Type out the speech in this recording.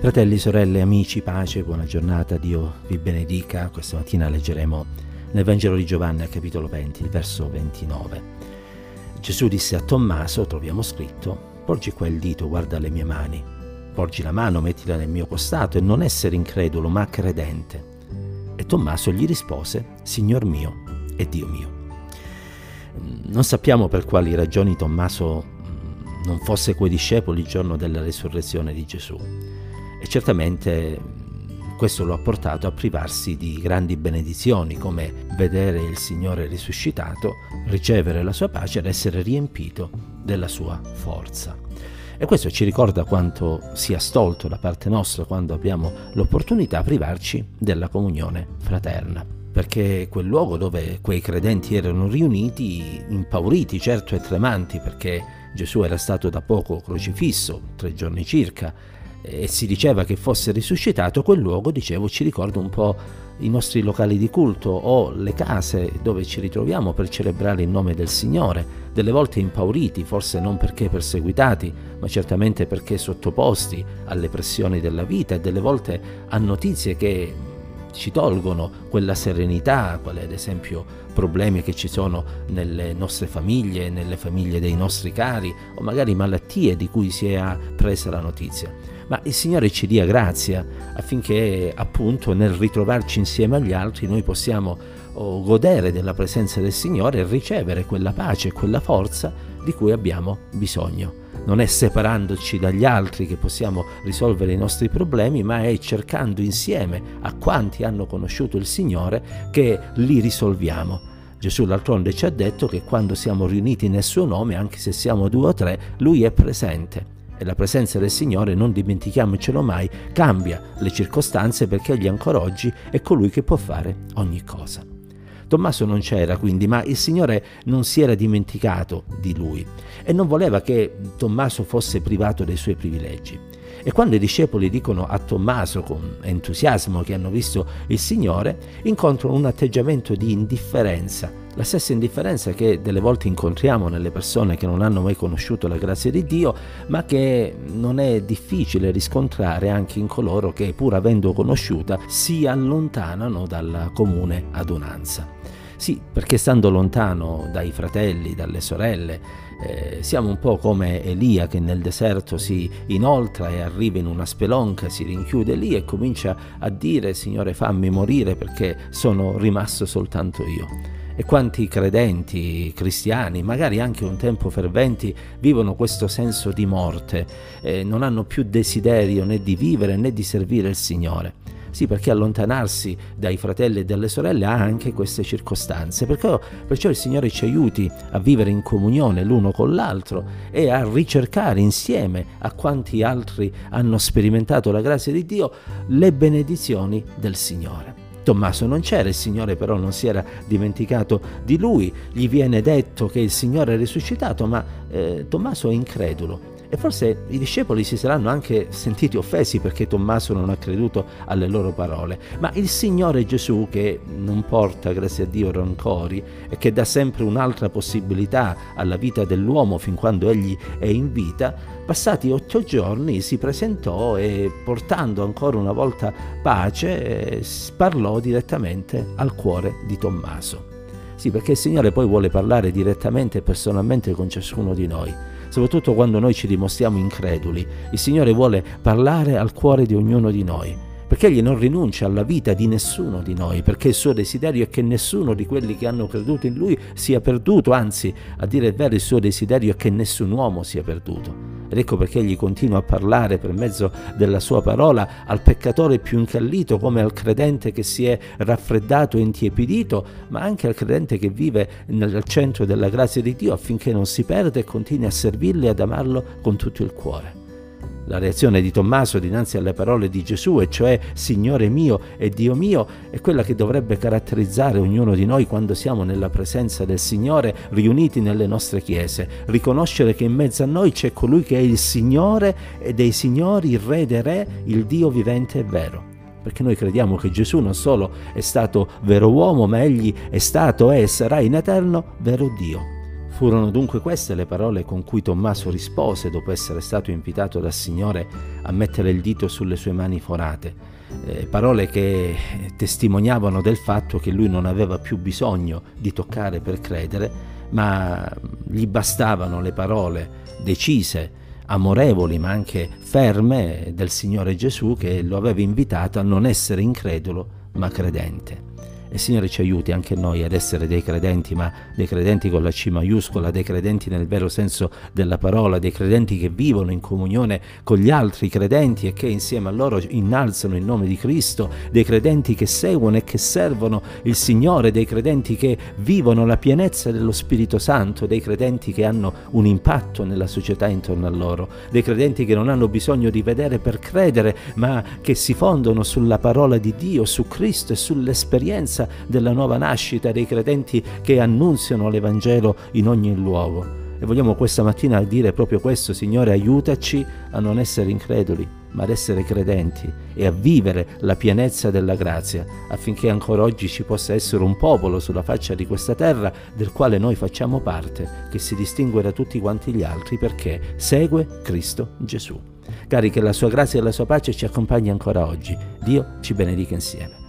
Fratelli, sorelle, amici, pace, buona giornata, Dio vi benedica. Questa mattina leggeremo nel Vangelo di Giovanni al capitolo 20, il verso 29. Gesù disse a Tommaso, troviamo scritto, porgi qua il dito, guarda le mie mani, porgi la mano, mettila nel mio costato e non essere incredulo, ma credente. E Tommaso gli rispose, Signor mio e Dio mio. Non sappiamo per quali ragioni Tommaso mm, non fosse coi discepoli il giorno della risurrezione di Gesù e certamente questo lo ha portato a privarsi di grandi benedizioni come vedere il Signore risuscitato, ricevere la sua pace ed essere riempito della sua forza. E questo ci ricorda quanto sia stolto da parte nostra quando abbiamo l'opportunità di privarci della comunione fraterna. Perché quel luogo dove quei credenti erano riuniti, impauriti certo e tremanti, perché Gesù era stato da poco crocifisso, tre giorni circa, e si diceva che fosse risuscitato, quel luogo, dicevo, ci ricorda un po' i nostri locali di culto o le case dove ci ritroviamo per celebrare il nome del Signore, delle volte impauriti, forse non perché perseguitati, ma certamente perché sottoposti alle pressioni della vita e delle volte a notizie che ci tolgono quella serenità, quali ad esempio problemi che ci sono nelle nostre famiglie, nelle famiglie dei nostri cari o magari malattie di cui si è presa la notizia ma il Signore ci dia grazia affinché appunto nel ritrovarci insieme agli altri noi possiamo oh, godere della presenza del Signore e ricevere quella pace e quella forza di cui abbiamo bisogno. Non è separandoci dagli altri che possiamo risolvere i nostri problemi, ma è cercando insieme a quanti hanno conosciuto il Signore che li risolviamo. Gesù d'altronde ci ha detto che quando siamo riuniti nel suo nome, anche se siamo due o tre, Lui è presente e la presenza del Signore, non dimentichiamocelo mai, cambia le circostanze perché egli ancora oggi è colui che può fare ogni cosa. Tommaso non c'era quindi, ma il Signore non si era dimenticato di lui e non voleva che Tommaso fosse privato dei suoi privilegi. E quando i discepoli dicono a Tommaso con entusiasmo che hanno visto il Signore, incontrano un atteggiamento di indifferenza la stessa indifferenza che delle volte incontriamo nelle persone che non hanno mai conosciuto la grazia di Dio, ma che non è difficile riscontrare anche in coloro che, pur avendo conosciuta, si allontanano dalla comune adunanza. Sì, perché stando lontano dai fratelli, dalle sorelle, eh, siamo un po' come Elia che nel deserto si inoltra e arriva in una spelonca, si rinchiude lì e comincia a dire Signore fammi morire perché sono rimasto soltanto io. E quanti credenti, cristiani, magari anche un tempo ferventi, vivono questo senso di morte, eh, non hanno più desiderio né di vivere né di servire il Signore. Sì, perché allontanarsi dai fratelli e dalle sorelle ha anche queste circostanze. Perché, perciò il Signore ci aiuti a vivere in comunione l'uno con l'altro e a ricercare insieme a quanti altri hanno sperimentato la grazia di Dio le benedizioni del Signore. Tommaso non c'era, il Signore però non si era dimenticato di lui, gli viene detto che il Signore è risuscitato, ma eh, Tommaso è incredulo. E forse i discepoli si saranno anche sentiti offesi perché Tommaso non ha creduto alle loro parole. Ma il Signore Gesù, che non porta, grazie a Dio, rancori e che dà sempre un'altra possibilità alla vita dell'uomo fin quando egli è in vita, passati otto giorni si presentò e portando ancora una volta pace parlò direttamente al cuore di Tommaso. Sì, perché il Signore poi vuole parlare direttamente e personalmente con ciascuno di noi soprattutto quando noi ci dimostriamo increduli. Il Signore vuole parlare al cuore di ognuno di noi, perché Egli non rinuncia alla vita di nessuno di noi, perché il suo desiderio è che nessuno di quelli che hanno creduto in Lui sia perduto, anzi, a dire il vero, il suo desiderio è che nessun uomo sia perduto. Ed ecco perché egli continua a parlare per mezzo della sua parola al peccatore più incallito come al credente che si è raffreddato e intiepidito, ma anche al credente che vive nel centro della grazia di Dio affinché non si perda e continui a servirlo e ad amarlo con tutto il cuore. La reazione di Tommaso dinanzi alle parole di Gesù, e cioè Signore mio e Dio mio, è quella che dovrebbe caratterizzare ognuno di noi quando siamo nella presenza del Signore riuniti nelle nostre chiese. Riconoscere che in mezzo a noi c'è colui che è il Signore e dei Signori, il Re dei Re, il Dio vivente e vero perché noi crediamo che Gesù non solo è stato vero uomo, ma egli è stato, è e sarà in eterno vero Dio Furono dunque queste le parole con cui Tommaso rispose dopo essere stato invitato dal Signore a mettere il dito sulle sue mani forate, eh, parole che testimoniavano del fatto che lui non aveva più bisogno di toccare per credere, ma gli bastavano le parole decise, amorevoli ma anche ferme del Signore Gesù che lo aveva invitato a non essere incredulo ma credente. E il Signore ci aiuti anche noi ad essere dei credenti, ma dei credenti con la C maiuscola, dei credenti nel vero senso della parola, dei credenti che vivono in comunione con gli altri credenti e che insieme a loro innalzano il nome di Cristo, dei credenti che seguono e che servono il Signore, dei credenti che vivono la pienezza dello Spirito Santo, dei credenti che hanno un impatto nella società intorno a loro, dei credenti che non hanno bisogno di vedere per credere, ma che si fondono sulla parola di Dio, su Cristo e sull'esperienza speranza della nuova nascita dei credenti che annunziano l'Evangelo in ogni luogo. E vogliamo questa mattina dire proprio questo, Signore, aiutaci a non essere increduli, ma ad essere credenti e a vivere la pienezza della grazia, affinché ancora oggi ci possa essere un popolo sulla faccia di questa terra del quale noi facciamo parte, che si distingue da tutti quanti gli altri perché segue Cristo Gesù. Cari, che la sua grazia e la sua pace ci accompagni ancora oggi. Dio ci benedica insieme.